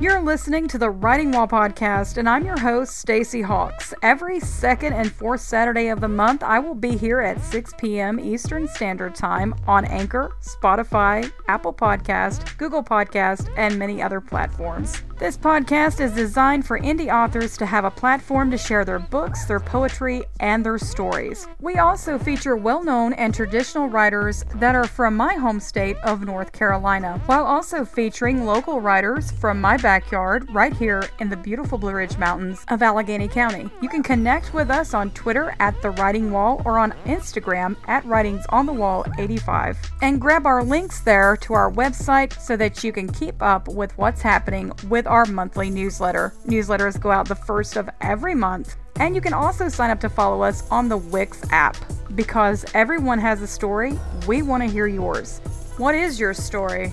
You're listening to the Writing Wall podcast, and I'm your host, Stacy Hawks. Every second and fourth Saturday of the month, I will be here at 6 p.m. Eastern Standard Time on Anchor, Spotify, Apple Podcast, Google Podcast, and many other platforms. This podcast is designed for indie authors to have a platform to share their books, their poetry, and their stories. We also feature well known and traditional writers that are from my home state of North Carolina, while also featuring local writers from my backyard right here in the beautiful Blue Ridge Mountains of Alleghany County. You can connect with us on Twitter at The Writing Wall or on Instagram at Writings on the Wall 85. And grab our links there to our website so that you can keep up with what's happening with our monthly newsletter. Newsletters go out the first of every month. And you can also sign up to follow us on the Wix app because everyone has a story. We want to hear yours. What is your story?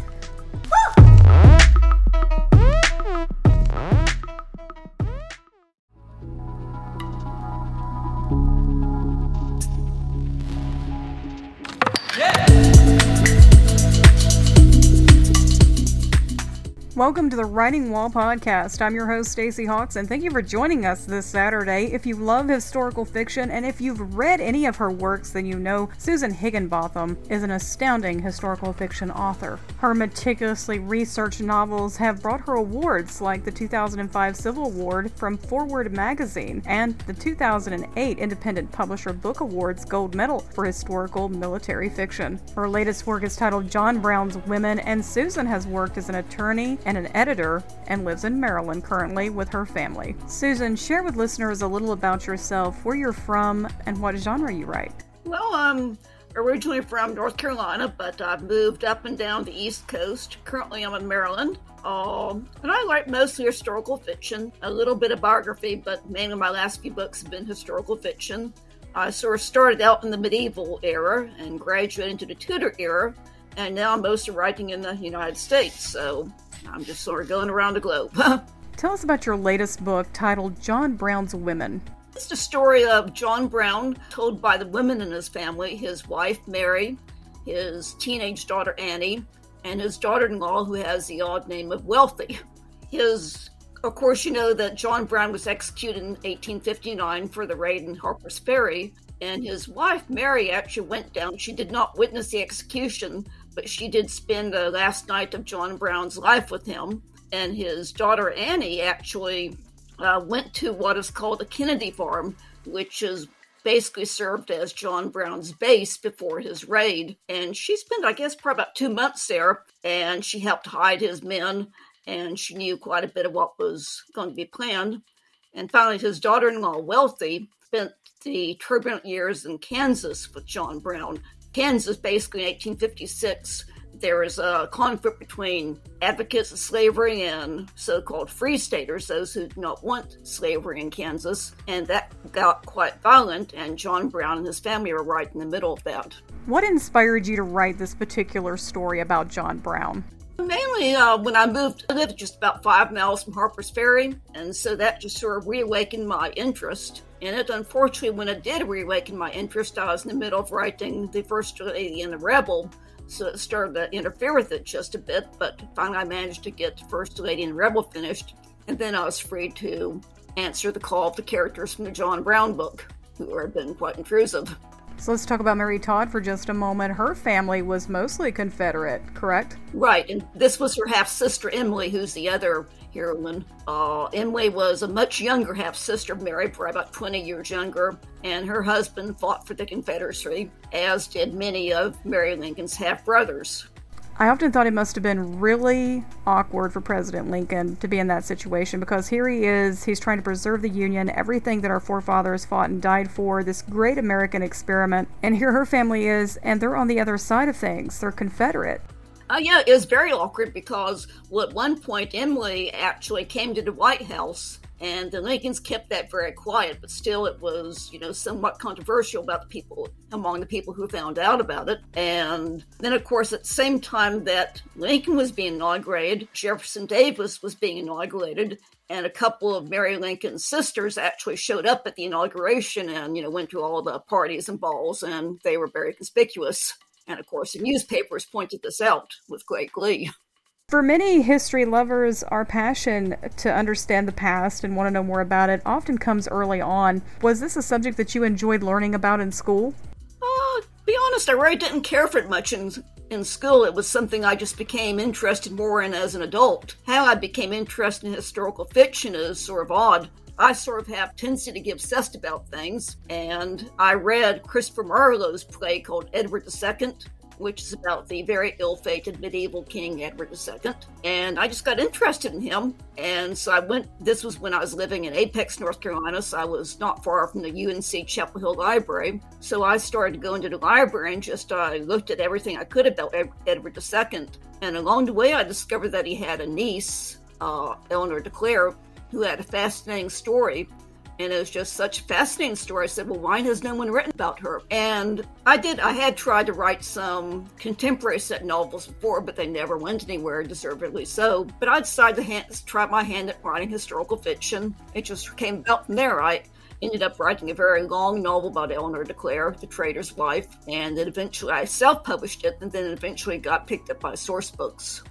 Welcome to the Writing Wall podcast. I'm your host Stacy Hawks and thank you for joining us this Saturday. If you love historical fiction and if you've read any of her works, then you know Susan Higginbotham is an astounding historical fiction author. Her meticulously researched novels have brought her awards like the 2005 Silver Award from Forward magazine and the 2008 Independent Publisher Book Awards Gold Medal for historical military fiction. Her latest work is titled John Brown's Women and Susan has worked as an attorney and an editor and lives in Maryland currently with her family. Susan, share with listeners a little about yourself, where you're from, and what genre you write. Well, I'm originally from North Carolina, but I've moved up and down the East Coast. Currently, I'm in Maryland. Um, and I write mostly historical fiction, a little bit of biography, but mainly my last few books have been historical fiction. I sort of started out in the medieval era and graduated into the Tudor era, and now I'm mostly writing in the United States. So I'm just sort of going around the globe. Tell us about your latest book titled John Brown's Women. It's the story of John Brown told by the women in his family his wife, Mary, his teenage daughter, Annie, and his daughter in law, who has the odd name of Wealthy. His of course, you know that John Brown was executed in 1859 for the raid in Harper's Ferry, and his wife, Mary, actually went down. She did not witness the execution, but she did spend the last night of John Brown's life with him. And his daughter Annie actually uh, went to what is called the Kennedy Farm, which is basically served as John Brown's base before his raid. And she spent, I guess, probably about two months there, and she helped hide his men, and she knew quite a bit of what was going to be planned. And finally, his daughter in law, Wealthy, spent the turbulent years in Kansas with John Brown, Kansas, basically in 1856, there was a conflict between advocates of slavery and so called free staters, those who do not want slavery in Kansas. And that got quite violent, and John Brown and his family were right in the middle of that. What inspired you to write this particular story about John Brown? Mainly uh, when I moved, I lived just about five miles from Harper's Ferry, and so that just sort of reawakened my interest in it. Unfortunately, when it did reawaken my interest, I was in the middle of writing The First Lady and the Rebel, so it started to interfere with it just a bit, but finally I managed to get The First Lady and the Rebel finished, and then I was free to answer the call of the characters from the John Brown book, who had been quite intrusive. So let's talk about Mary Todd for just a moment. Her family was mostly Confederate, correct? Right, and this was her half sister Emily, who's the other heroine. Uh, was a much younger half sister of Mary, probably about 20 years younger, and her husband fought for the Confederacy, as did many of Mary Lincoln's half brothers. I often thought it must have been really awkward for President Lincoln to be in that situation because here he is, he's trying to preserve the Union, everything that our forefathers fought and died for, this great American experiment. And here her family is, and they're on the other side of things. They're Confederate. Uh, yeah, it was very awkward because well, at one point Emily actually came to the White House and the Lincolns kept that very quiet, but still it was, you know, somewhat controversial about the people among the people who found out about it. And then, of course, at the same time that Lincoln was being inaugurated, Jefferson Davis was being inaugurated, and a couple of Mary Lincoln's sisters actually showed up at the inauguration and, you know, went to all the parties and balls, and they were very conspicuous. And of course, the newspapers pointed this out with great glee. For many history lovers, our passion to understand the past and want to know more about it often comes early on. Was this a subject that you enjoyed learning about in school? Uh, be honest, I really didn't care for it much in, in school. It was something I just became interested more in as an adult. How I became interested in historical fiction is sort of odd. I sort of have tendency to get obsessed about things, and I read Christopher Marlowe's play called Edward II, which is about the very ill fated medieval King Edward II. And I just got interested in him. And so I went, this was when I was living in Apex, North Carolina. So I was not far from the UNC Chapel Hill Library. So I started going to go into the library and just uh, looked at everything I could about Edward II. And along the way, I discovered that he had a niece, uh, Eleanor de Clare, who had a fascinating story and it was just such a fascinating story. I said, well, why has no one written about her? And I did, I had tried to write some contemporary set novels before, but they never went anywhere, deservedly so. But I decided to hand, try my hand at writing historical fiction. It just came about from there. I ended up writing a very long novel about Eleanor de Clare, the traitor's wife, and then eventually I self published it and then eventually got picked up by Sourcebooks.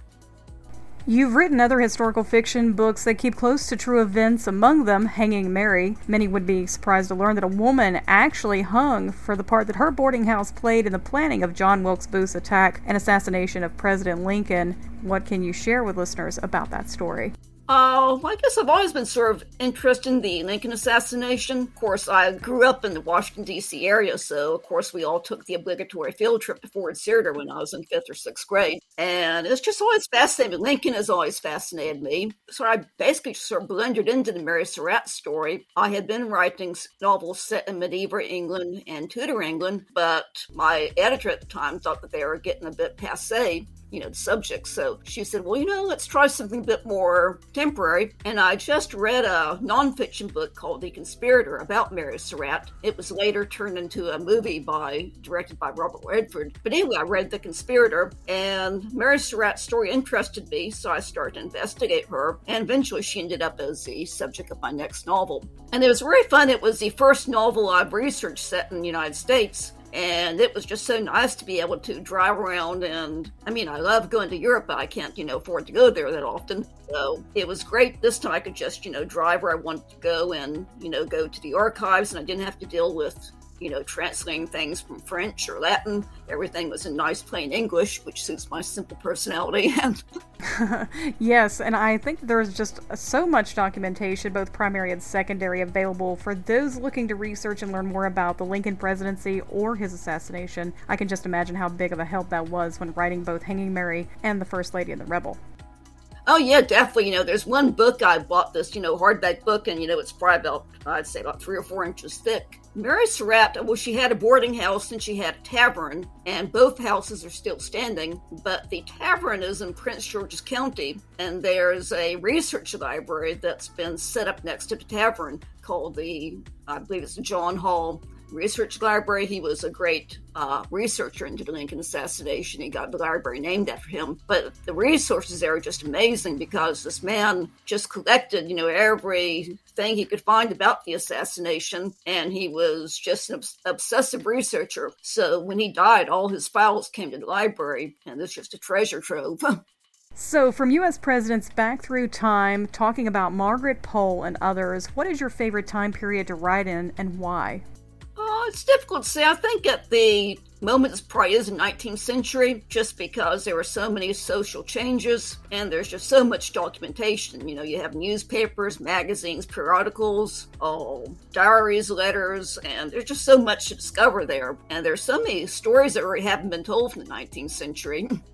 You've written other historical fiction books that keep close to true events, among them Hanging Mary. Many would be surprised to learn that a woman actually hung for the part that her boarding house played in the planning of John Wilkes Booth's attack and assassination of President Lincoln. What can you share with listeners about that story? Uh, I guess I've always been sort of interested in the Lincoln assassination. Of course, I grew up in the Washington, D.C. area, so of course we all took the obligatory field trip to Ford Theater when I was in fifth or sixth grade. And it's just always fascinated me. Lincoln has always fascinated me. So I basically sort of blended into the Mary Surratt story. I had been writing novels set in medieval England and Tudor England, but my editor at the time thought that they were getting a bit passe you know, the subject. So she said, well, you know, let's try something a bit more temporary. And I just read a nonfiction book called The Conspirator about Mary Surratt. It was later turned into a movie by directed by Robert Redford. But anyway, I read The Conspirator and Mary Surratt's story interested me, so I started to investigate her. And eventually she ended up as the subject of my next novel. And it was very fun. It was the first novel I've researched set in the United States and it was just so nice to be able to drive around and i mean i love going to europe but i can't you know afford to go there that often. So it was great this time i could just you know drive where i wanted to go and you know go to the archives and i didn't have to deal with you know, translating things from French or Latin. Everything was in nice plain English, which suits my simple personality. yes, and I think there's just so much documentation, both primary and secondary, available for those looking to research and learn more about the Lincoln presidency or his assassination. I can just imagine how big of a help that was when writing both Hanging Mary and The First Lady and the Rebel. Oh yeah, definitely. You know, there's one book I bought this, you know, hardback book, and you know, it's probably about I'd say about three or four inches thick. Mary Surratt, well, she had a boarding house and she had a tavern, and both houses are still standing. But the tavern is in Prince George's County, and there's a research library that's been set up next to the tavern called the, I believe it's John Hall research library. He was a great uh, researcher into the Lincoln assassination. He got the library named after him. But the resources there are just amazing because this man just collected, you know, everything he could find about the assassination, and he was just an obs- obsessive researcher. So when he died, all his files came to the library, and it's just a treasure trove. So, from U.S. presidents back through time, talking about Margaret Pohl and others, what is your favorite time period to write in and why? Oh, it's difficult to say. I think at the moment this probably is the 19th century, just because there were so many social changes and there's just so much documentation. You know, you have newspapers, magazines, periodicals, oh, diaries, letters, and there's just so much to discover there. And there's so many stories that already haven't been told from the 19th century.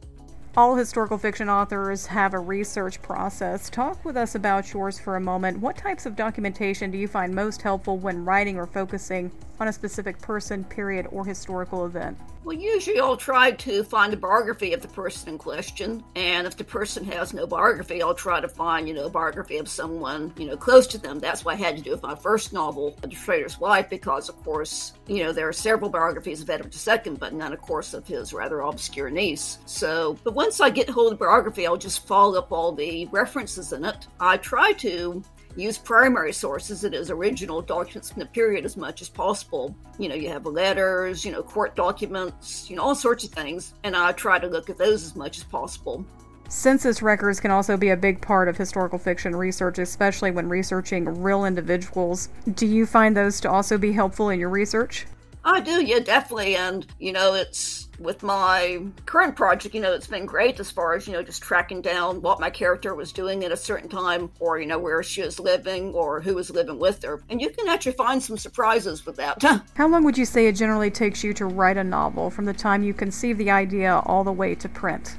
All historical fiction authors have a research process. Talk with us about yours for a moment. What types of documentation do you find most helpful when writing or focusing on a specific person, period, or historical event? Well, usually I'll try to find a biography of the person in question. And if the person has no biography, I'll try to find, you know, a biography of someone, you know, close to them. That's what I had to do with my first novel, The Traitor's Wife, because, of course, you know, there are several biographies of Edward II, but none, of course, of his rather obscure niece. So, but once I get hold of the biography, I'll just follow up all the references in it. I try to use primary sources, that is, original documents from the period as much as possible. You know, you have letters, you know, court documents, you know, all sorts of things, and I try to look at those as much as possible. Census records can also be a big part of historical fiction research, especially when researching real individuals. Do you find those to also be helpful in your research? I do, yeah, definitely. And, you know, it's with my current project, you know, it's been great as far as, you know, just tracking down what my character was doing at a certain time or, you know, where she was living or who was living with her. And you can actually find some surprises with that. How long would you say it generally takes you to write a novel from the time you conceive the idea all the way to print?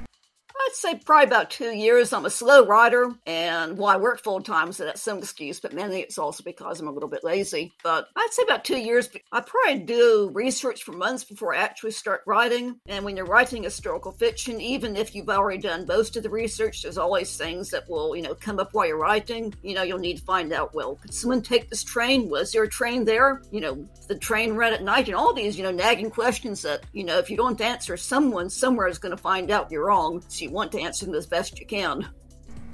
I'd say probably about two years. I'm a slow writer, and well, I work full time, so that's some excuse, but mainly it's also because I'm a little bit lazy. But I'd say about two years. I probably do research for months before I actually start writing. And when you're writing historical fiction, even if you've already done most of the research, there's always things that will, you know, come up while you're writing. You know, you'll need to find out, well, could someone take this train? Was there a train there? You know, the train ran at night, and all these, you know, nagging questions that, you know, if you don't answer, someone somewhere is going to find out you're wrong. So you want to answer them as best you can.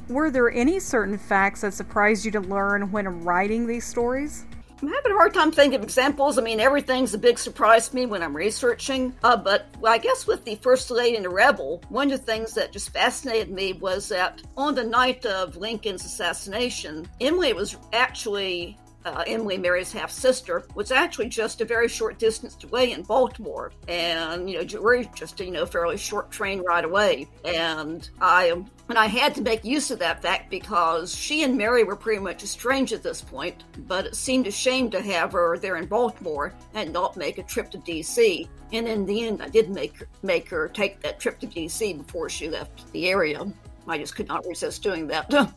Were there any certain facts that surprised you to learn when writing these stories? I'm having a hard time thinking of examples. I mean, everything's a big surprise to me when I'm researching. Uh, but well, I guess with the First Lady and the Rebel, one of the things that just fascinated me was that on the night of Lincoln's assassination, Emily was actually uh, Emily Mary's half sister, was actually just a very short distance away in Baltimore, and you know we're just a, you know fairly short train ride away. And I and I had to make use of that fact because she and Mary were pretty much estranged at this point, but it seemed a shame to have her there in Baltimore and not make a trip to D.C. And in the end, I did make make her take that trip to D.C. before she left the area. I just could not resist doing that.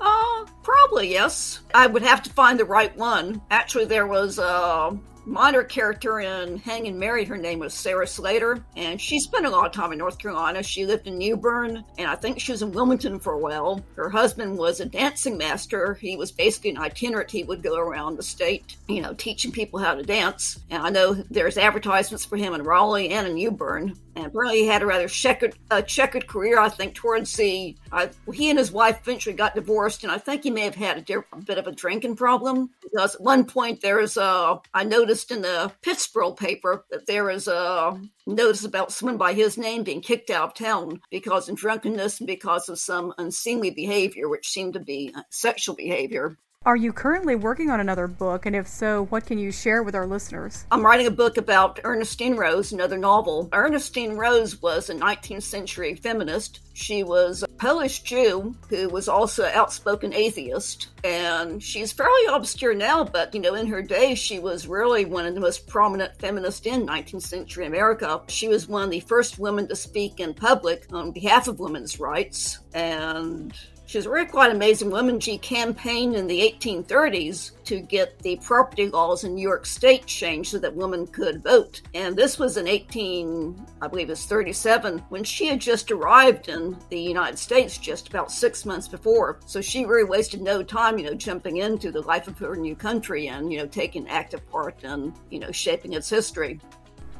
Uh, probably yes. I would have to find the right one. Actually, there was a minor character in Hanging Mary. Her name was Sarah Slater, and she spent a lot of time in North Carolina. She lived in New Bern, and I think she was in Wilmington for a while. Her husband was a dancing master. He was basically an itinerant. He would go around the state, you know, teaching people how to dance. And I know there's advertisements for him in Raleigh and in New Bern. And apparently, he had a rather checkered, uh, checkered career. I think towards the uh, he and his wife eventually got divorced, and I think he may have had a, a bit of a drinking problem because at one point there's a I noticed in the Pittsburgh paper that there is a notice about someone by his name being kicked out of town because of drunkenness and because of some unseemly behavior, which seemed to be sexual behavior. Are you currently working on another book? And if so, what can you share with our listeners? I'm writing a book about Ernestine Rose, another novel. Ernestine Rose was a 19th century feminist. She was a Polish Jew who was also an outspoken atheist. And she's fairly obscure now, but you know, in her day, she was really one of the most prominent feminists in 19th century America. She was one of the first women to speak in public on behalf of women's rights. And she was a really quite amazing woman. She campaigned in the 1830s to get the property laws in New York State changed so that women could vote. And this was in 18, I believe it's 37, when she had just arrived in the United States just about six months before. So she really wasted no time, you know, jumping into the life of her new country and, you know, taking active part in, you know, shaping its history.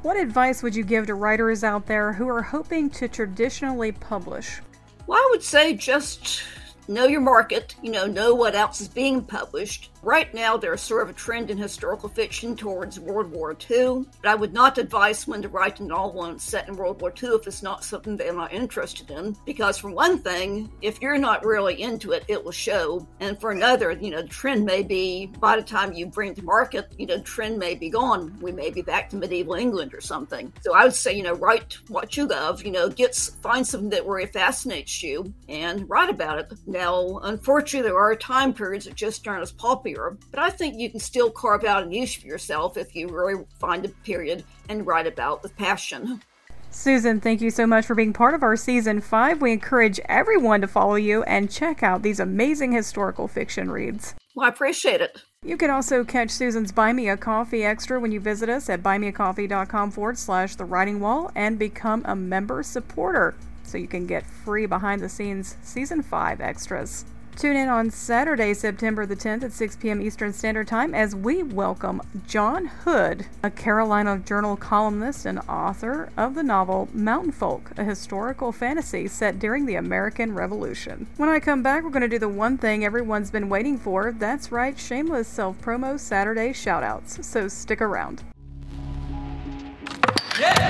What advice would you give to writers out there who are hoping to traditionally publish? Well, I would say just know your market, you know, know what else is being published. Right now, there's sort of a trend in historical fiction towards World War II, but I would not advise someone to write a novel set in World War II if it's not something they're not interested in. Because, for one thing, if you're not really into it, it will show. And for another, you know, the trend may be by the time you bring it to market, you know, the trend may be gone. We may be back to medieval England or something. So I would say, you know, write what you love, you know, get find something that really fascinates you and write about it. Now, unfortunately, there are time periods that just aren't as popular, but I think you can still carve out a niche for yourself if you really find a period and write about with passion. Susan, thank you so much for being part of our season five. We encourage everyone to follow you and check out these amazing historical fiction reads. Well, I appreciate it. You can also catch Susan's Buy Me a Coffee Extra when you visit us at buymeacoffee.com forward slash the writing wall and become a member supporter so you can get free behind the scenes season 5 extras. Tune in on Saturday, September the 10th at 6 p.m. Eastern Standard Time as we welcome John Hood, a Carolina Journal columnist and author of the novel Mountain Folk, a historical fantasy set during the American Revolution. When I come back, we're going to do the one thing everyone's been waiting for. That's right, shameless self promo Saturday shoutouts. So stick around. Yeah.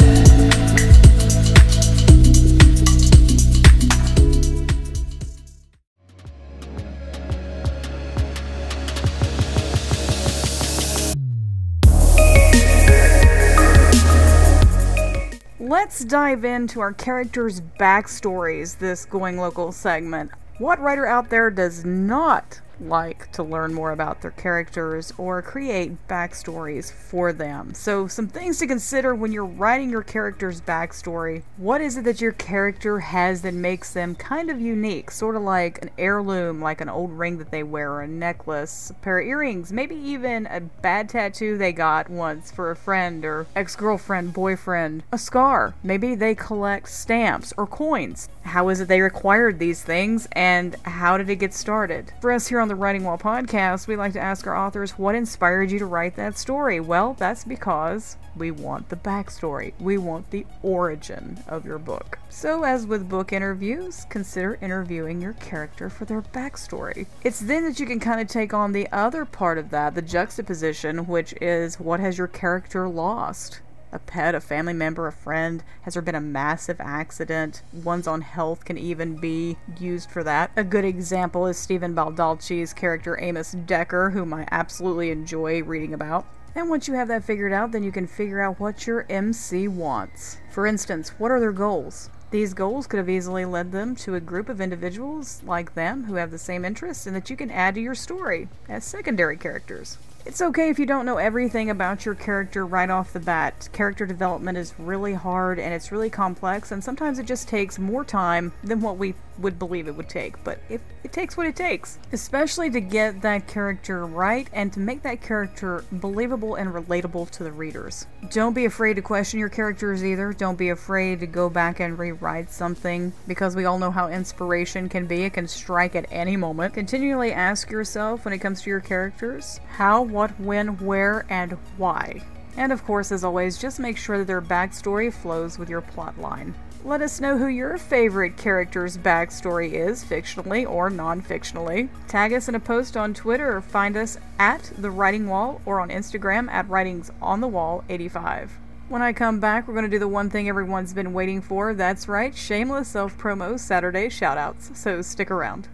Let's dive into our characters' backstories this Going Local segment. What writer out there does not like to learn more about their characters or create backstories for them. So, some things to consider when you're writing your character's backstory. What is it that your character has that makes them kind of unique? Sort of like an heirloom, like an old ring that they wear, or a necklace, a pair of earrings, maybe even a bad tattoo they got once for a friend or ex girlfriend, boyfriend, a scar. Maybe they collect stamps or coins. How is it they acquired these things and how did it get started? For us here on the Writing Wall podcast, we like to ask our authors what inspired you to write that story. Well, that's because we want the backstory. We want the origin of your book. So, as with book interviews, consider interviewing your character for their backstory. It's then that you can kind of take on the other part of that, the juxtaposition, which is what has your character lost? A pet, a family member, a friend? Has there been a massive accident? One's on health can even be used for that. A good example is Stephen Baldacci's character Amos Decker, whom I absolutely enjoy reading about. And once you have that figured out, then you can figure out what your MC wants. For instance, what are their goals? These goals could have easily led them to a group of individuals like them who have the same interests and that you can add to your story as secondary characters. It's okay if you don't know everything about your character right off the bat. Character development is really hard and it's really complex, and sometimes it just takes more time than what we would believe it would take, but it, it takes what it takes. Especially to get that character right and to make that character believable and relatable to the readers. Don't be afraid to question your characters either. Don't be afraid to go back and rewrite something because we all know how inspiration can be. It can strike at any moment. Continually ask yourself when it comes to your characters how, what, when, where, and why. And of course, as always, just make sure that their backstory flows with your plotline. Let us know who your favorite character's backstory is, fictionally or non fictionally. Tag us in a post on Twitter or find us at The Writing Wall or on Instagram at Writings on the Wall 85. When I come back, we're going to do the one thing everyone's been waiting for. That's right, shameless self promo Saturday shoutouts. So stick around.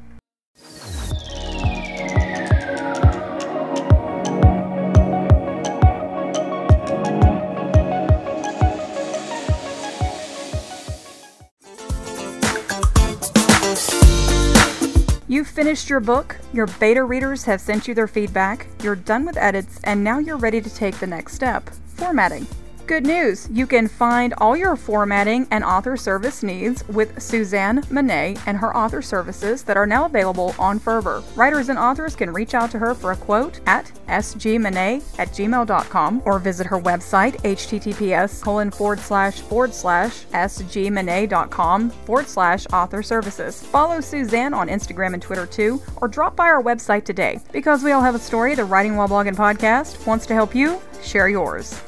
You've finished your book, your beta readers have sent you their feedback, you're done with edits, and now you're ready to take the next step formatting. Good news! You can find all your formatting and author service needs with Suzanne Monet and her author services that are now available on Fervor. Writers and authors can reach out to her for a quote at sgmonet at gmail.com or visit her website https colon forward slash forward slash sgmonet.com forward slash author services. Follow Suzanne on Instagram and Twitter too, or drop by our website today. Because we all have a story, the Writing While Blogging podcast wants to help you share yours.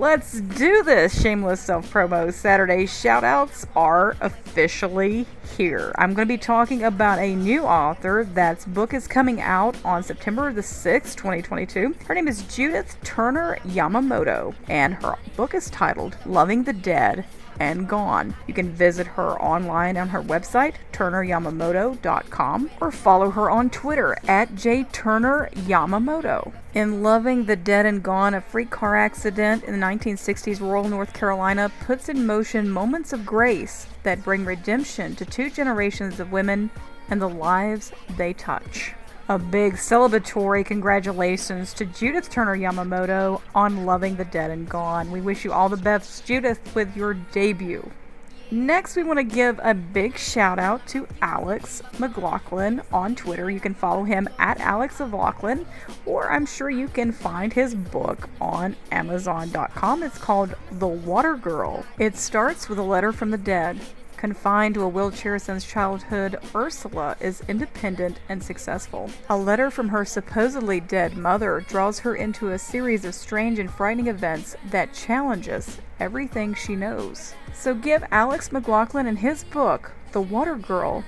Let's do this. Shameless self promo Saturday shoutouts are officially here. I'm going to be talking about a new author that's book is coming out on September the 6th, 2022. Her name is Judith Turner Yamamoto, and her book is titled Loving the Dead and gone. You can visit her online on her website, turneryamamoto.com, or follow her on Twitter at jturneryamamoto. In Loving the Dead and Gone, a freak car accident in the 1960s rural North Carolina puts in motion moments of grace that bring redemption to two generations of women and the lives they touch a big celebratory congratulations to Judith Turner Yamamoto on Loving the Dead and Gone. We wish you all the best, Judith, with your debut. Next, we want to give a big shout out to Alex McLaughlin on Twitter. You can follow him at Alex McLaughlin, or I'm sure you can find his book on Amazon.com. It's called The Water Girl. It starts with a letter from the dead. Confined to a wheelchair since childhood, Ursula is independent and successful. A letter from her supposedly dead mother draws her into a series of strange and frightening events that challenges everything she knows. So give Alex McLaughlin and his book, The Water Girl,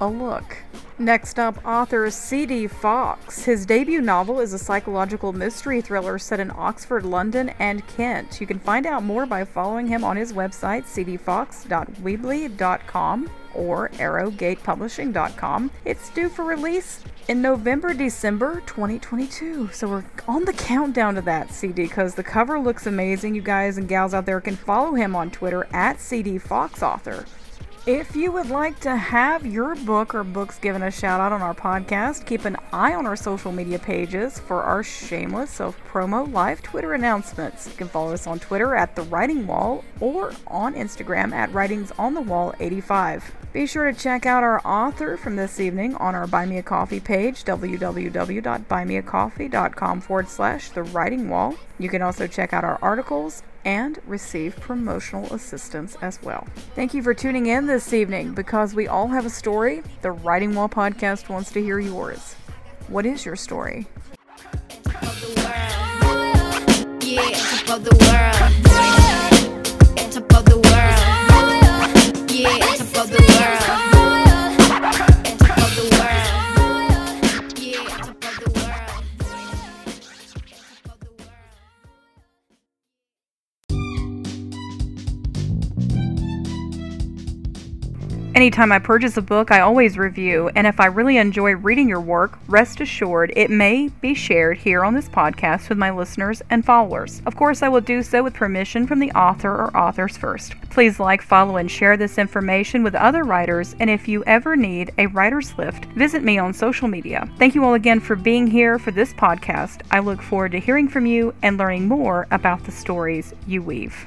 a look. Next up, author C.D. Fox. His debut novel is a psychological mystery thriller set in Oxford, London, and Kent. You can find out more by following him on his website, cdfox.weebly.com or arrowgatepublishing.com. It's due for release in November, December 2022. So we're on the countdown to that CD because the cover looks amazing. You guys and gals out there can follow him on Twitter at cdfoxauthor. If you would like to have your book or books given a shout out on our podcast, keep an eye on our social media pages for our shameless self promo live Twitter announcements. You can follow us on Twitter at The Writing Wall or on Instagram at Writings on the Wall 85. Be sure to check out our author from this evening on our Buy Me a Coffee page, www.buymeacoffee.com forward slash The Writing Wall. You can also check out our articles and receive promotional assistance as well. Thank you for tuning in this evening. Because we all have a story, the Writing Wall podcast wants to hear yours. What is your story? Yeah, Anytime I purchase a book, I always review, and if I really enjoy reading your work, rest assured it may be shared here on this podcast with my listeners and followers. Of course, I will do so with permission from the author or authors first. Please like, follow, and share this information with other writers, and if you ever need a writer's lift, visit me on social media. Thank you all again for being here for this podcast. I look forward to hearing from you and learning more about the stories you weave.